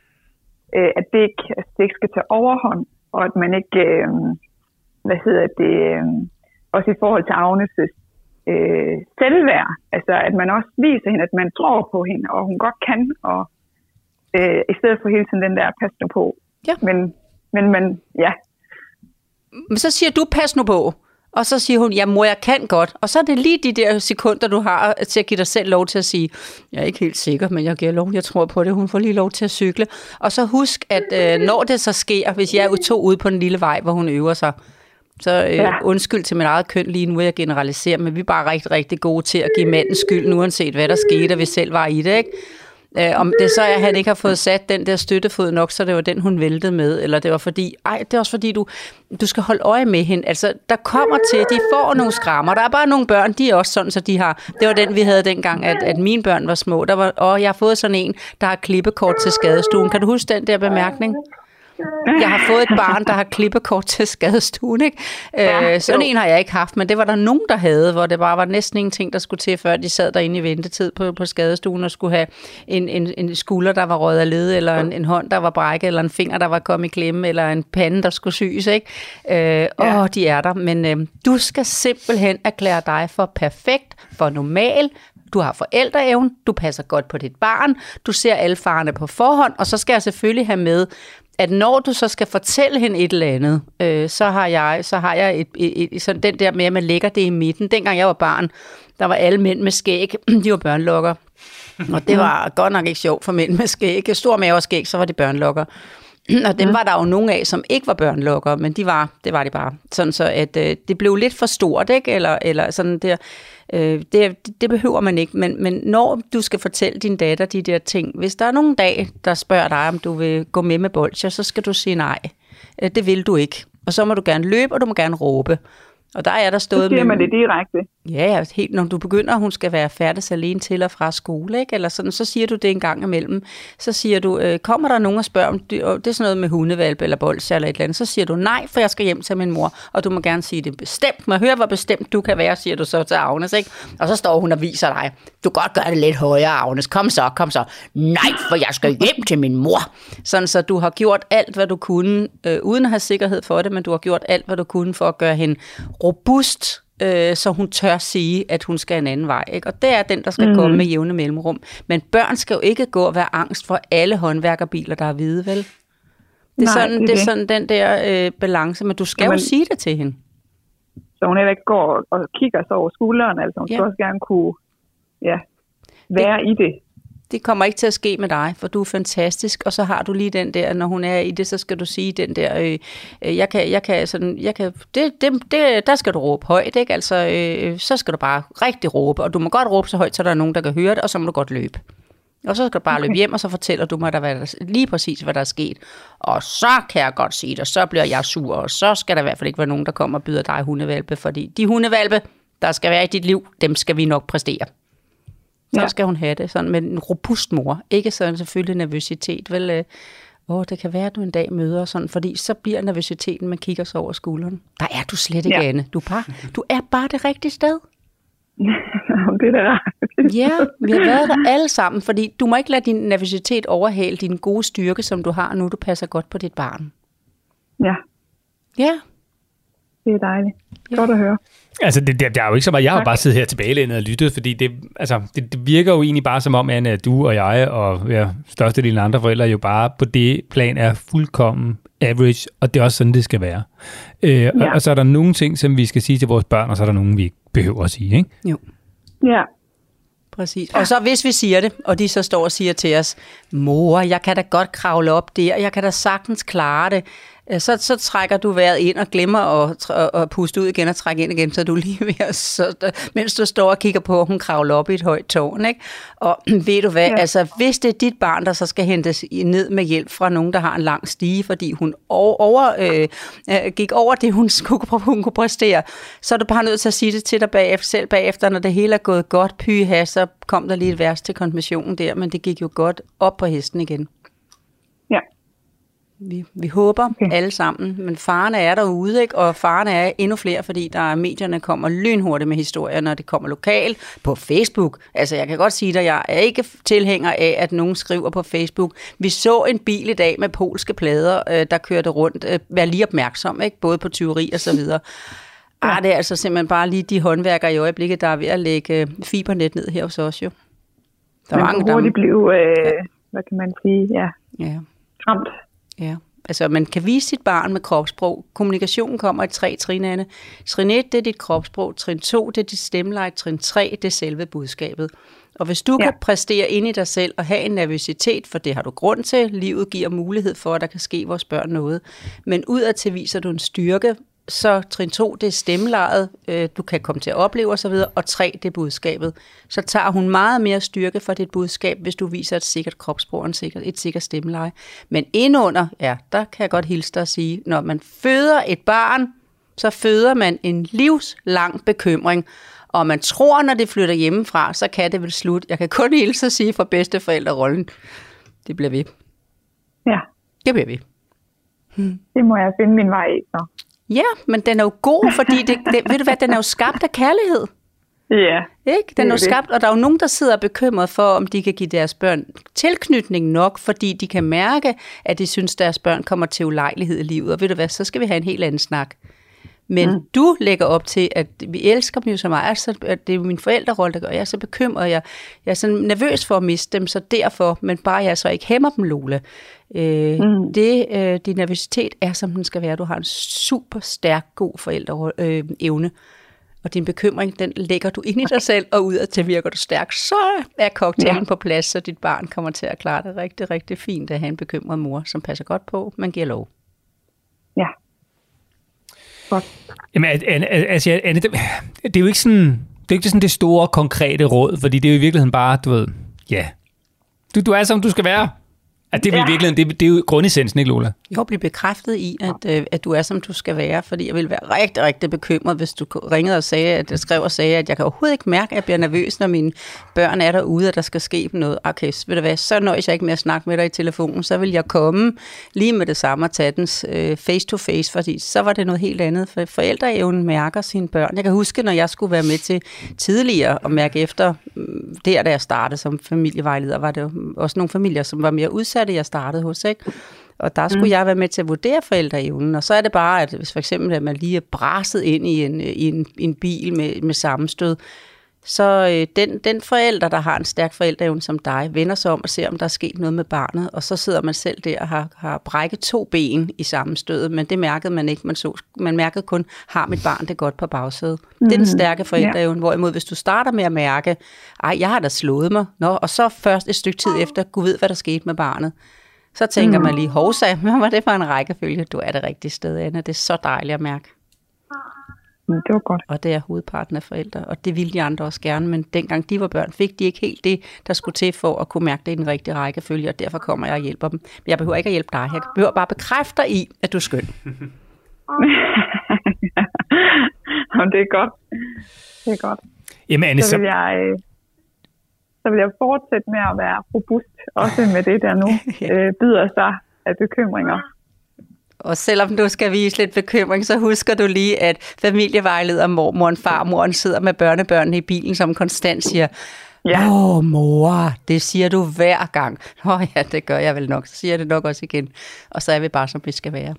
[SPEAKER 3] øh, at det ikke, altså, det ikke skal tage overhånd, og at man ikke, øh, hvad hedder det, øh, også i forhold til Agnes' øh, selvværd, altså at man også viser hende, at man tror på hende, og hun godt kan, og øh, i stedet for hele tiden den der, pas nu på. Ja. Men, men, men ja.
[SPEAKER 4] Men så siger du, pas nu på. Og så siger hun, ja mor, jeg kan godt. Og så er det lige de der sekunder, du har til at give dig selv lov til at sige, jeg er ikke helt sikker, men jeg giver lov, jeg tror på det. Hun får lige lov til at cykle. Og så husk, at øh, når det så sker, hvis jeg er to ude på den lille vej, hvor hun øver sig, så øh, ja. undskyld til mit eget køn lige nu, jeg generaliserer, men vi er bare rigtig, rigtig gode til at give manden skyld, uanset hvad der skete, og vi selv var i det, ikke? Øh, om det så er, at han ikke har fået sat den der støttefod nok, så det var den, hun væltede med, eller det var fordi, ej, det er også fordi, du, du skal holde øje med hende. Altså, der kommer til, de får nogle skrammer. Der er bare nogle børn, de er også sådan, så de har, det var den, vi havde dengang, at, at mine børn var små. Der var, og jeg har fået sådan en, der har klippekort til skadestuen. Kan du huske den der bemærkning? Jeg har fået et barn, der har klippekort til skadestuen, ikke?
[SPEAKER 3] Ja,
[SPEAKER 4] øh, sådan
[SPEAKER 3] jo.
[SPEAKER 4] en har jeg ikke haft, men det var der nogen, der havde, hvor det bare var næsten ingenting, der skulle til, før de sad derinde i ventetid på, på skadestuen og skulle have en, en, en skulder, der var røget af led, eller en, en hånd, der var brækket, eller en finger, der var kommet i klemme, eller en pande, der skulle syes, ikke? Øh, ja. Åh, de er der, men øh, du skal simpelthen erklære dig for perfekt, for normal, du har forældreevnen, du passer godt på dit barn, du ser alle farerne på forhånd, og så skal jeg selvfølgelig have med, at når du så skal fortælle hende et eller andet, øh, så har jeg, så har jeg et, et, et, sådan den der med, at man lægger det i midten. Dengang jeg var barn, der var alle mænd med skæg, de var børnelokker. Og det var godt nok ikke sjovt for mænd med skæg. Stor mave og skæg, så var det børnelokker. Og dem var der jo nogle af, som ikke var børnelokker, men de var, det var de bare. Sådan så, at øh, det blev lidt for stort, ikke? Eller, eller sådan der. Øh, det, det behøver man ikke, men, men når du skal fortælle din datter de der ting, hvis der er nogen dag, der spørger dig, om du vil gå med med bolcher, så skal du sige nej. Øh, det vil du ikke. Og så må du gerne løbe, og du må gerne råbe. Og der er der
[SPEAKER 3] Så
[SPEAKER 4] stået
[SPEAKER 3] siger
[SPEAKER 4] med-
[SPEAKER 3] man det direkte.
[SPEAKER 4] Ja, ja, helt, når du begynder, at hun skal være færdig alene til og fra skole, ikke? Eller sådan, så siger du det en gang imellem. Så siger du, øh, kommer der nogen og spørger, om det, og det er sådan noget med hundevalp eller bolsje eller et eller andet, så siger du nej, for jeg skal hjem til min mor, og du må gerne sige det bestemt. Må høre, hvor bestemt du kan være, siger du så til Agnes, ikke? Og så står hun og viser dig, du kan godt gøre det lidt højere, Agnes, kom så, kom så. Nej, for jeg skal hjem til min mor. Sådan så du har gjort alt, hvad du kunne, øh, uden at have sikkerhed for det, men du har gjort alt, hvad du kunne for at gøre hende robust, øh, så hun tør sige, at hun skal en anden vej. Ikke? Og det er den, der skal mm. komme med jævne mellemrum. Men børn skal jo ikke gå og være angst for alle håndværkerbiler, der er hvide, vel? Det er,
[SPEAKER 3] Nej,
[SPEAKER 4] sådan,
[SPEAKER 3] det er
[SPEAKER 4] det er
[SPEAKER 3] det.
[SPEAKER 4] sådan den der øh, balance, men du skal
[SPEAKER 3] Jamen-
[SPEAKER 4] jo sige det til hende.
[SPEAKER 3] Så hun heller ikke går og kigger sig over skulderen. Altså hun
[SPEAKER 4] Ja.
[SPEAKER 3] skal også gerne kunne ja, være i det.
[SPEAKER 4] Det kommer ikke til at ske med dig, for du er fantastisk, og så har du lige den der, når hun er i det, så skal du sige den der, øh, øh, jeg kan, jeg kan sådan, jeg kan, det, det, det, der skal du råbe højt, ikke? Altså, øh, så skal du bare rigtig råbe, og du må godt råbe så højt, så der er nogen, der kan høre det, og så må du godt løbe. Og så skal du bare løbe hjem, og så fortæller du mig, der, hvad der, lige præcis, hvad der er sket. Og så kan jeg godt sige det, så bliver jeg sur, og så skal der i hvert fald ikke være nogen, der kommer og byder dig hundevalpe, fordi de hundevalpe, der skal være i dit liv, dem skal vi nok præstere. Så ja. Skal hun have det sådan med en robust mor. Ikke sådan selvfølgelig nervøsitet, vel? øh, Åh, det kan være, at du en dag møder sådan, fordi så bliver nervøsiteten, man kigger sig over skulderen. Der er du slet ikke, ja. Anne. Du er, bare, du er bare det rigtige sted.
[SPEAKER 3] det er da rart.
[SPEAKER 4] Ja, vi har været der alle sammen, fordi du må ikke lade din nervøsitet overhale din gode styrke, som du har nu. Du passer godt på dit barn.
[SPEAKER 3] Ja,
[SPEAKER 4] Ja,
[SPEAKER 3] det er dejligt. Godt at høre.
[SPEAKER 2] Altså, det, det, der er jo ikke så meget. Jeg har jo
[SPEAKER 3] Tak.
[SPEAKER 2] bare siddet her tilbagelænet og lyttet, fordi det, altså, det, det virker jo egentlig bare som om, Anne, at du og jeg og ja, størstedelen af andre forældre jo bare på det plan er fuldkommen average, og det er også sådan, det skal være. Øh, ja. og,
[SPEAKER 3] Ja.
[SPEAKER 2] og så er der nogle ting, som vi skal sige til vores børn, og så er der nogle, vi ikke behøver at sige. Ikke?
[SPEAKER 4] jo.
[SPEAKER 3] Ja,
[SPEAKER 4] Præcis. Og så hvis vi siger det, og de så står og siger til os, mor, jeg kan da godt kravle op der, jeg kan da sagtens klare det, så, så trækker du vejret ind og glemmer at, tr- at puste ud igen og trække ind igen, så du lige ved at, så, mens du står og kigger på, at hun kravler op i et højt tårn. Ikke? Og ved du hvad, ja. Altså hvis det er dit barn, der så skal hentes ned med hjælp fra nogen, der har en lang stige, fordi hun over, over, øh, øh, gik over det, hun, skulle, hun kunne præstere, så er du bare nødt til at sige det til dig bagefter, selv bagefter, når det hele er gået godt, pyha, så kom der lige et værst til konfirmationen der, men det gik jo godt op på hesten igen.
[SPEAKER 3] Ja.
[SPEAKER 4] Vi, vi håber okay. Alle sammen, men farerne er derude, ikke? og farerne er endnu flere, fordi der er medierne kommer lynhurtigt med historier, når det kommer lokalt på Facebook. Altså jeg kan godt sige dig, jeg er ikke tilhænger af, at nogen skriver på Facebook. Vi så en bil i dag med polske plader, øh, der kørte rundt. Øh, vær lige opmærksom, ikke? både på tyveri og så videre. Ah, det er altså simpelthen bare lige de håndværkere i øjeblikket, der er ved at lægge øh, fibernet ned her hos os jo. Der er
[SPEAKER 3] Man
[SPEAKER 4] mange, der...
[SPEAKER 3] hurtigt blive, øh, hvad kan man sige, ja,
[SPEAKER 4] Ja.
[SPEAKER 3] ramt.
[SPEAKER 4] Ja, altså man kan vise sit barn med kropssprog. Kommunikationen kommer i tre trin, Anne. Trin 1, det er dit kropssprog. Trin 2, det er dit stemmeleje. Trin 3, det er selve budskabet. Og hvis du ja. Kan præstere ind i dig selv og have en nervøsitet, for det har du grund til, livet giver mulighed for, at der kan ske vores børn noget. Men udadtil viser du en styrke, så trin 2, det er stemmelejet, øh, du kan komme til at opleve osv., og 3, det er budskabet. Så tager hun meget mere styrke for dit budskab, hvis du viser et sikkert kropssprog og en sikker, et sikkert stemmeleje. Men indunder, ja, der kan jeg godt hilse dig at sige, når man føder et barn, så føder man en livslang bekymring, og man tror, når det flytter hjemmefra, så kan det vel slut. Jeg kan kun hilse at sige fra bedsteforældrerollen. Det bliver ved.
[SPEAKER 3] Ja,
[SPEAKER 4] Det bliver ved.
[SPEAKER 3] Hmm. Det må jeg finde min vej i, så.
[SPEAKER 4] Ja, men den er jo god, fordi det, det, ved du hvad, den er jo skabt af kærlighed.
[SPEAKER 3] Ja.
[SPEAKER 4] Ikke? Den er jo skabt, og der er jo nogen, der sidder bekymret for, om de kan give deres børn tilknytning nok, fordi de kan mærke, at de synes, deres børn kommer til ulejlighed i livet. Og ved du hvad, så skal vi have en helt anden snak. Men mm. du lægger op til, at vi elsker dem jo så meget, så at det er min forældrerolle, der gør. Jeg er så bekymret, jeg, jeg er så nervøs for at miste dem, så derfor, men bare jeg så ikke hæmmer dem, Lola. Øh, mm. det, øh, din nervøsitet er, som den skal være. Du har en super stærk, god forældreevne. Øh, og din bekymring, den lægger du ind i dig selv, og ud til virker du stærk. Så er cocktailen ja. på plads, så dit barn kommer til at klare det rigtig, rigtig fint at have en bekymret mor, som passer godt på, men giver lov.
[SPEAKER 3] Ja.
[SPEAKER 2] Godt. Jamen, altså, Anne, det, det er jo ikke sådan, det er ikke sådan det store, konkrete råd, fordi det er jo i virkeligheden bare, du ved, ja, du, du er som du skal være. Ja, det er, ja. virkelig, det, det er jo grundessensen, ikke Lola?
[SPEAKER 4] Jeg håber, blive bekræftet i, at, øh, at du er, som du skal være, fordi jeg ville være rigtig, rigtig bekymret, hvis du ringede og sagde, at jeg skrev og sagde, at jeg kan overhovedet ikke mærke, at jeg bliver nervøs, når mine børn er derude, og der skal ske noget. Okay, ved du hvad, så nøjes jeg ikke med at snakke med dig i telefonen, så vil jeg komme lige med det samme og tage den øh, face to face, fordi så var det noget helt andet, for forældreevnen mærker sine børn. Jeg kan huske, når jeg skulle være med til tidligere og mærke efter, mm, der da jeg startede som familievejleder, var det også nogle familier, som var mere udsatte, jeg startede hos, ikke? Og der skulle mm. jeg være med til at vurdere forældreevnen, og så er det bare, at hvis for eksempel at man lige er braset ind i en, i en, i en bil med, med sammenstød, så øh, den, den forælder, der har en stærk forældreevne som dig, vender sig om og ser, om der er sket noget med barnet, og så sidder man selv der og har, har brækket to ben i sammenstødet, men det mærkede man ikke. Man, så, man mærkede kun, har mit barn det godt på bagsædet. Mm. Det er den mm-hmm. stærke forældreevne, ja. hvorimod hvis du starter med at mærke, ej, jeg har da slået mig, Nå, og så først et stykke tid efter, Gud ved, hvad der skete med barnet, så tænker mm. man lige, hovsa, hvad var det for en rækkefølge? Du er det rigtige sted, Anna. Det er så dejligt at mærke.
[SPEAKER 3] Mm, det var godt.
[SPEAKER 4] Og det er hovedparten af forældre, og det ville de andre også gerne, men dengang de var børn, fik de ikke helt det, der skulle til for at kunne mærke det i den rigtige rækkefølge, og derfor kommer jeg og hjælper dem. Men jeg behøver ikke at hjælpe dig, jeg behøver bare bekræfte dig i, at du er skøn.
[SPEAKER 3] ja, det er godt. Det er godt.
[SPEAKER 2] Jamen, Anne,
[SPEAKER 3] så vil jeg, øh, så vil jeg fortsætte med at være robust, også med det, der nu øh, byder sig af bekymringer.
[SPEAKER 4] Og selvom du skal vise lidt bekymring, så husker du lige, at familievejleder, mormoren, farmoren sidder med børnebørnene i bilen, som konstant siger, Ja. Åh, mor, det siger du hver gang. Åh ja, det gør jeg vel nok. Så siger jeg det nok også igen. Og så er vi bare, som vi skal være.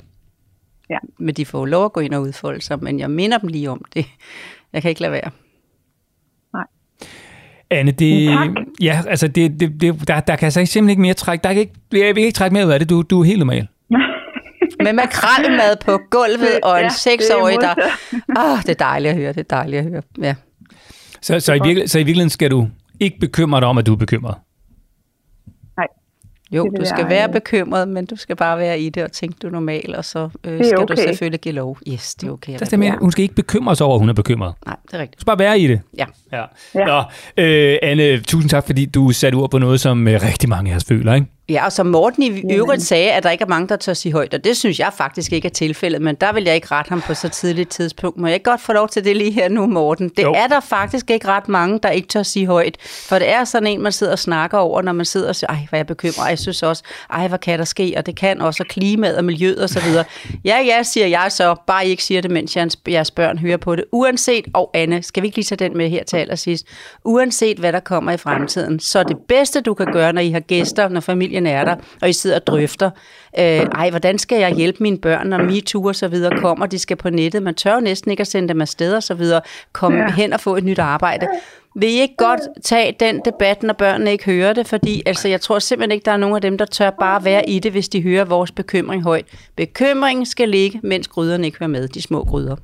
[SPEAKER 4] Ja. Men de får lov at gå ind og udfolde sig, men jeg minder dem lige om det. Jeg kan ikke lade være.
[SPEAKER 2] Anne, det, ja, altså det, det, det, der, der kan altså simpelthen ikke mere trække. Der kan ikke, jeg vil ikke trække mere ud af det. Du, du er helt normal.
[SPEAKER 4] Med makrelmad på gulvet og en ja, seksårig, der... Åh, oh, det er dejligt at høre, det er dejligt at høre. Ja.
[SPEAKER 2] Så, så, i virkelig, så i virkeligheden skal du ikke bekymre dig om, at du er bekymret?
[SPEAKER 4] Jo, du skal være, være bekymret, men du skal bare være i det og tænke, du er normal, og så øh, skal okay. du selvfølgelig give lov. Yes, det er okay.
[SPEAKER 2] Det er mere, hun skal ikke bekymre sig over, at hun er bekymret.
[SPEAKER 4] Nej, det er rigtigt.
[SPEAKER 2] Du skal bare være i det.
[SPEAKER 4] Ja.
[SPEAKER 2] ja. ja. Nå, øh, Anne, tusind tak, fordi du satte ord på noget, som øh, rigtig mange af os føler, ikke?
[SPEAKER 4] Ja, og som Morten i øvrigt sagde, at der ikke er mange, der tør sige højt, og det synes jeg faktisk ikke er tilfældet, men der vil jeg ikke rette ham på så tidligt tidspunkt. Må jeg ikke godt få lov til det lige her nu, Morten? Det jo. er der faktisk ikke ret mange, der ikke tør sige højt, for det er sådan en, man sidder og snakker over, når man sidder og siger, ej, hvad jeg bekymrer, jeg synes også, ej, hvad kan der ske, og det kan også klimaet og miljøet og så videre. Ja, ja, siger jeg så, bare I ikke siger det, mens jeres børn hører på det. Uanset, og Anne, skal vi ikke lige tage den med her til allersidst, uanset hvad der kommer i fremtiden, så det bedste, du kan gøre, når I har gæster, når familien familien er der, og I sidder og drøfter, øh, ej, hvordan skal jeg hjælpe mine børn, når MeToo og så videre kommer, de skal på nettet, man tør jo næsten ikke at sende dem afsted og så videre, komme ja. hen og få et nyt arbejde. Vil I ikke godt tage den debat, når børnene ikke hører det? Fordi altså, jeg tror simpelthen ikke, der er nogen af dem, der tør bare være i det, hvis de hører vores bekymring højt. Bekymringen skal ligge, mens gryderne ikke hører med, de små gryder.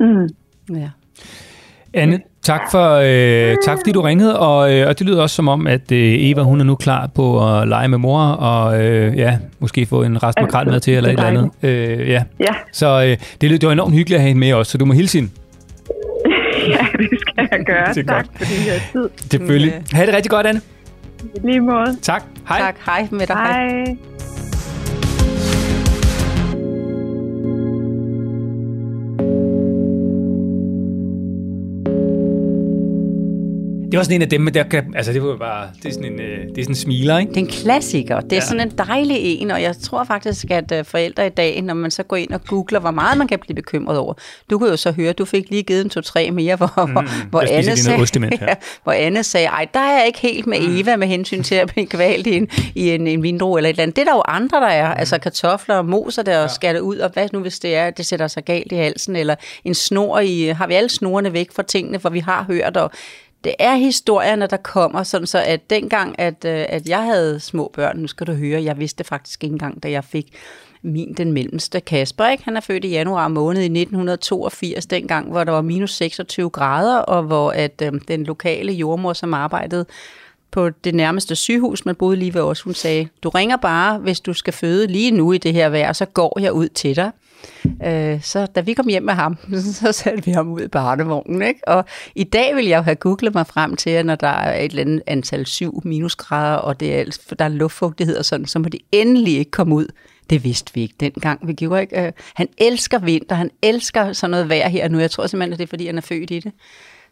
[SPEAKER 3] Mm.
[SPEAKER 4] Ja.
[SPEAKER 2] Anne, tak, for, øh, tak fordi du ringede, og, øh, og det lyder også som om, at øh, Eva hun er nu klar på at lege med mor, og øh, ja, måske få en rest makrel med til, eller et eller andet. Øh, ja.
[SPEAKER 3] ja.
[SPEAKER 2] Så øh, det, det var enormt hyggeligt at have hende med også, så du må hilse hende.
[SPEAKER 3] ja, det skal jeg gøre. tak godt. for det her tid.
[SPEAKER 2] Selvfølgelig. Ja. Ha' det rigtig godt, Anne.
[SPEAKER 3] lige måde.
[SPEAKER 2] Tak. Hej.
[SPEAKER 4] Tak. Hej med dig.
[SPEAKER 3] Hej. hej.
[SPEAKER 2] Var sådan en af dem, men der kan, altså det var bare, det er sådan en, øh, det er sådan en smiler, ikke?
[SPEAKER 4] Det er en klassiker. Det er
[SPEAKER 2] Ja.
[SPEAKER 4] ja. sådan en dejlig en, og jeg tror faktisk, at øh, forældre i dag, når man så går ind og googler, hvor meget man kan blive bekymret over. Du kunne jo så høre, du fik lige givet en to-tre mere, hvor, mm, hvor, hvor, Anne sagde,
[SPEAKER 2] ostemænd, ja.
[SPEAKER 4] ja, hvor Anne sagde, ej, der er jeg ikke helt med Eva med hensyn til at blive kvalt i en, i en, en vindrue eller et eller andet. Det er der jo andre, der er. Altså kartofler og moser der og skærer det ud, og hvad nu hvis det er, det sætter sig galt i halsen, eller en snor i, har vi alle snorene væk fra tingene, for vi har hørt, og det er historierne, der kommer, sådan så at dengang, at, øh, at jeg havde små børn, nu skal du høre, jeg vidste faktisk ikke engang, da jeg fik min, den mellemste Kasper, ikke? han er født i januar måned i 1982, dengang, hvor der var minus 26 grader, og hvor at øh, den lokale jordmor, som arbejdede på det nærmeste sygehus, man boede lige ved os, hun sagde, du ringer bare, hvis du skal føde lige nu i det her vejr, så går jeg ud til dig. Øh, så da vi kom hjem med ham, så satte vi ham ud i barnevognen. Ikke? Og i dag vil jeg jo have googlet mig frem til, at når der er et eller andet antal 7 minusgrader, og det er, der er luftfugtighed og sådan, så må de endelig ikke komme ud. Det vidste vi ikke dengang. Vi gjorde ikke. Øh, han elsker vinter, han elsker sådan noget vejr her nu. Jeg tror simpelthen, at det er, fordi han er født i det.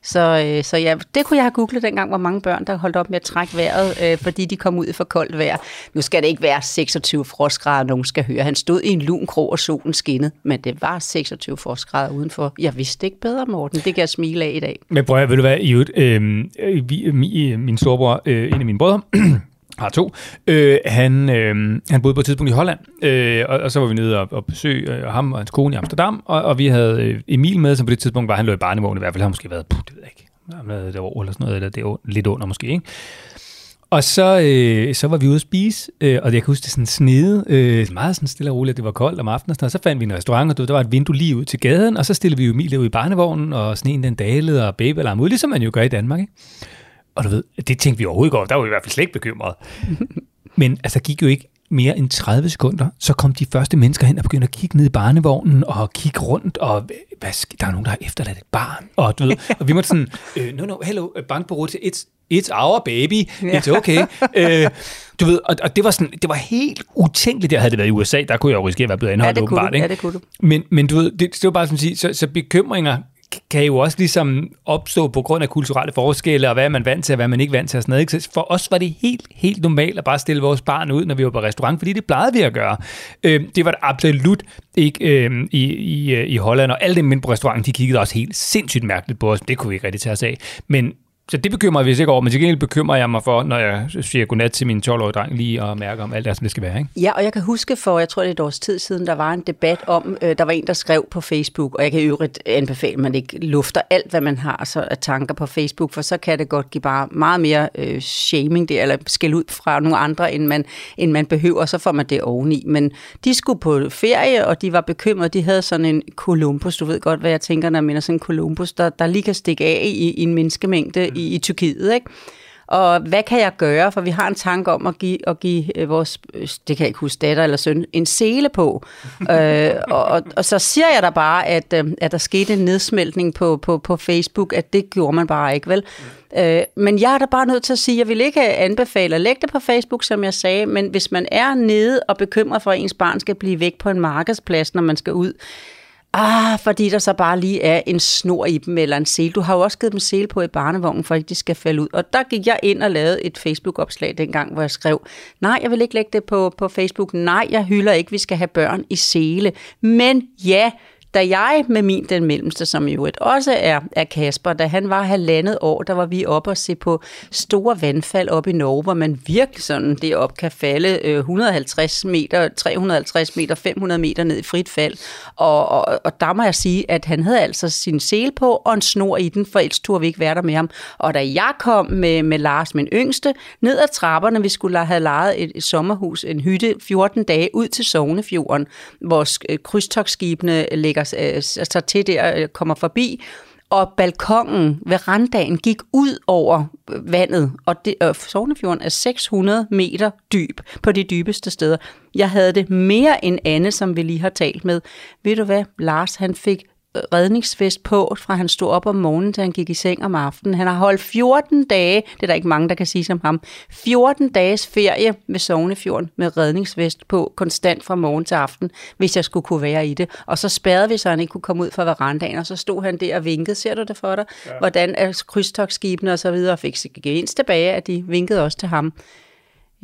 [SPEAKER 4] Så, øh, så ja, det kunne jeg have googlet dengang, hvor mange børn, der holdt op med at trække vejret, øh, fordi de kom ud i for koldt vejr. Nu skal det ikke være 26 frostgrader, nogen skal høre. Han stod i en lun krog, og solen skinnede, men det var 26 frostgrader udenfor. Jeg vidste ikke bedre, Morten. Det kan jeg smile af i dag.
[SPEAKER 2] Men prøv at, ved du hvad, i øh, vi, mi, min storebror, øh, en af mine brødre, har to, øh, han, øh, han boede på et tidspunkt i Holland, øh, og, og så var vi nede og, og besøge øh, ham og hans kone i Amsterdam, og, og vi havde øh, Emil med, som på det tidspunkt var, han lå i barnevogn i hvert fald, han har måske været, puh, det ved jeg ikke, han havde et år eller sådan noget, eller det er lidt under måske, ikke? Og så, øh, så var vi ude at spise, øh, og jeg kan huske, det sådan snede, øh, meget sådan stille og roligt, det var koldt om aftenen, og, sådan og så fandt vi en restaurant, og der var et vindue lige ud til gaden, og så stillede vi Emil ud i barnevognen, og sneen den dalede, og babyalarm ud, ligesom man jo gør i Danmark, ikke? Og du ved, det tænkte vi overhovedet over, der var vi i hvert fald slet ikke bekymrede. Men altså, der gik jo ikke mere end 30 sekunder, så kom de første mennesker hen og begyndte at kigge ned i barnevognen og kigge rundt, og hvad, sk- der er nogen, der har efterladt et barn. Og, du ved, og vi måtte sådan, øh, no, no, hello, øh, bank på rute, it's, it's our baby, it's okay. øh, du ved, og, og det var sådan, det var helt utænkeligt, jeg havde det været i USA, der kunne jeg jo risikere at være blevet
[SPEAKER 4] Ja,
[SPEAKER 2] anholdt
[SPEAKER 4] det kunne
[SPEAKER 2] åbenbart.
[SPEAKER 4] du.
[SPEAKER 2] Ikke?
[SPEAKER 4] Ja, det kunne du.
[SPEAKER 2] Men, men du ved, det, det var bare som at sige, så, så bekymringer kan jo også ligesom opstå på grund af kulturelle forskelle, og hvad er man vant til, og hvad er man ikke vant til, og sådan noget. Ikke? Så for os var det helt, helt normalt at bare stille vores barn ud, når vi var på restaurant, fordi det plejede vi at gøre. Øh, det var det absolut ikke øh, i, i, øh, i Holland, og alle dem inde på restauranten, de kiggede også helt sindssygt mærkeligt på os. Det kunne vi ikke rigtig tage os af. Men så det bekymrer jeg vist ikke over, men til gengæld bekymrer jeg mig for, når jeg siger godnat til min 12-årige dreng, lige og mærke om alt det, som det skal være. Ikke?
[SPEAKER 4] Ja, og jeg kan huske for, jeg tror det er et års tid siden, der var en debat om, øh, der var en, der skrev på Facebook, og jeg kan i øvrigt anbefale, at man ikke lufter alt, hvad man har så af tanker på Facebook, for så kan det godt give bare meget mere øh, shaming, det, eller skæld ud fra nogle andre, end man, end man behøver, så får man det oveni. Men de skulle på ferie, og de var bekymrede, de havde sådan en Columbus, du ved godt, hvad jeg tænker, når jeg minder sådan en Columbus, der, der lige kan stikke af i, i en menneskemængde i, i Tyrkiet, ikke? Og hvad kan jeg gøre? For vi har en tanke om at give, at give øh, vores, øh, det kan jeg ikke huske, datter eller søn, en sele på. øh, og, og, og så siger jeg da bare, at, øh, at der skete en nedsmeltning på, på, på Facebook, at det gjorde man bare ikke, vel? Øh, men jeg er da bare nødt til at sige, at jeg vil ikke anbefale at lægge det på Facebook, som jeg sagde, men hvis man er nede og bekymret for, at ens barn skal blive væk på en markedsplads, når man skal ud, Ah, fordi der så bare lige er en snor i dem, eller en sele. Du har jo også givet dem sele på i barnevognen, for ikke de skal falde ud. Og der gik jeg ind og lavede et Facebook-opslag dengang, hvor jeg skrev, nej, jeg vil ikke lægge det på, på Facebook. Nej, jeg hylder ikke, vi skal have børn i sele. Men ja, da jeg med min den mellemste, som jo et også er, er Kasper, da han var halvandet år, der var vi oppe og se på store vandfald op i Norge, hvor man virkelig sådan det op kan falde øh, 150 meter, 350 meter, 500 meter ned i frit fald. Og, og, og der må jeg sige, at han havde altså sin sele på og en snor i den, for ellers turde vi ikke være der med ham. Og da jeg kom med, med Lars, min yngste, ned ad trapperne, vi skulle have lejet et, et sommerhus, en hytte, 14 dage ud til Sognefjorden, hvor krydstogsskibene ligger øh, så til der, øh, kommer forbi, og balkongen ved randdagen gik ud over øh, vandet, og det, øh, Sognefjorden er 600 meter dyb på de dybeste steder. Jeg havde det mere end Anne, som vi lige har talt med. Ved du hvad, Lars han fik redningsvest på, fra han stod op om morgenen, til han gik i seng om aftenen. Han har holdt 14 dage, det er der ikke mange, der kan sige som ham, 14 dages ferie ved Sognefjorden med redningsvest på, konstant fra morgen til aften, hvis jeg skulle kunne være i det. Og så spærrede vi, så han ikke kunne komme ud fra verandaen, og så stod han der og vinkede. Ser du det for dig? Ja. Hvordan er krydstogsskibene og så videre, og fik gevinst tilbage, at de vinkede også til ham.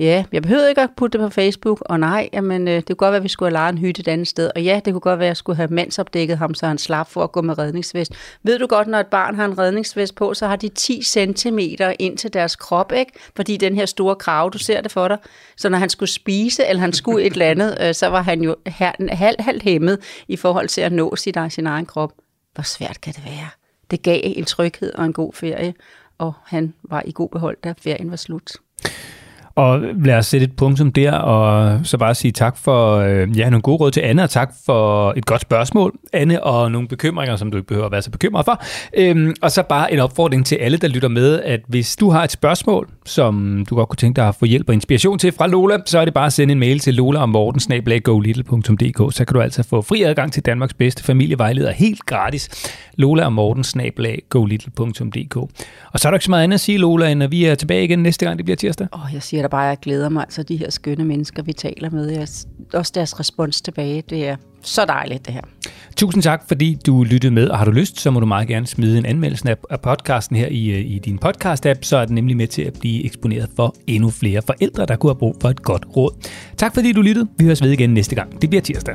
[SPEAKER 4] Ja, jeg behøvede ikke at putte det på Facebook, og nej, jamen, øh, det kunne godt være, at vi skulle have lejet en hytte et andet sted, og ja, det kunne godt være, at jeg skulle have mandsopdækket ham, så han slap for at gå med redningsvest. Ved du godt, når et barn har en redningsvest på, så har de 10 cm ind til deres krop, ikke? Fordi den her store krav, du ser det for dig. Så når han skulle spise, eller han skulle et eller andet, øh, så var han jo halvt halv, halv hæmmet i forhold til at nå sit, sin egen krop. Hvor svært kan det være? Det gav en tryghed og en god ferie, og han var i god behold, da ferien var slut.
[SPEAKER 2] Og lad os sætte et punktum der, og så bare sige tak for øh, ja, nogle gode råd til Anne, og tak for et godt spørgsmål, Anne, og nogle bekymringer, som du ikke behøver at være så bekymret for. Øhm, og så bare en opfordring til alle, der lytter med, at hvis du har et spørgsmål, som du godt kunne tænke dig at få hjælp og inspiration til fra Lola, så er det bare at sende en mail til lola og morten så kan du altså få fri adgang til Danmarks bedste familievejleder helt gratis. Lola og morten Og så er der ikke så meget andet at sige, Lola, end at vi er tilbage igen næste gang, det bliver tirsdag.
[SPEAKER 4] Åh, oh, jeg siger jeg bare, jeg glæder mig. Altså de her skønne mennesker, vi taler med. Jeg, også deres respons tilbage, det er så dejligt det her.
[SPEAKER 2] Tusind tak, fordi du lyttede med, og har du lyst, så må du meget gerne smide en anmeldelse af podcasten her i, øh, i din podcast-app, så er den nemlig med til at blive eksponeret for endnu flere forældre, der kunne have brug for et godt råd. Tak fordi du lyttede. Vi høres ved igen næste gang. Det bliver tirsdag.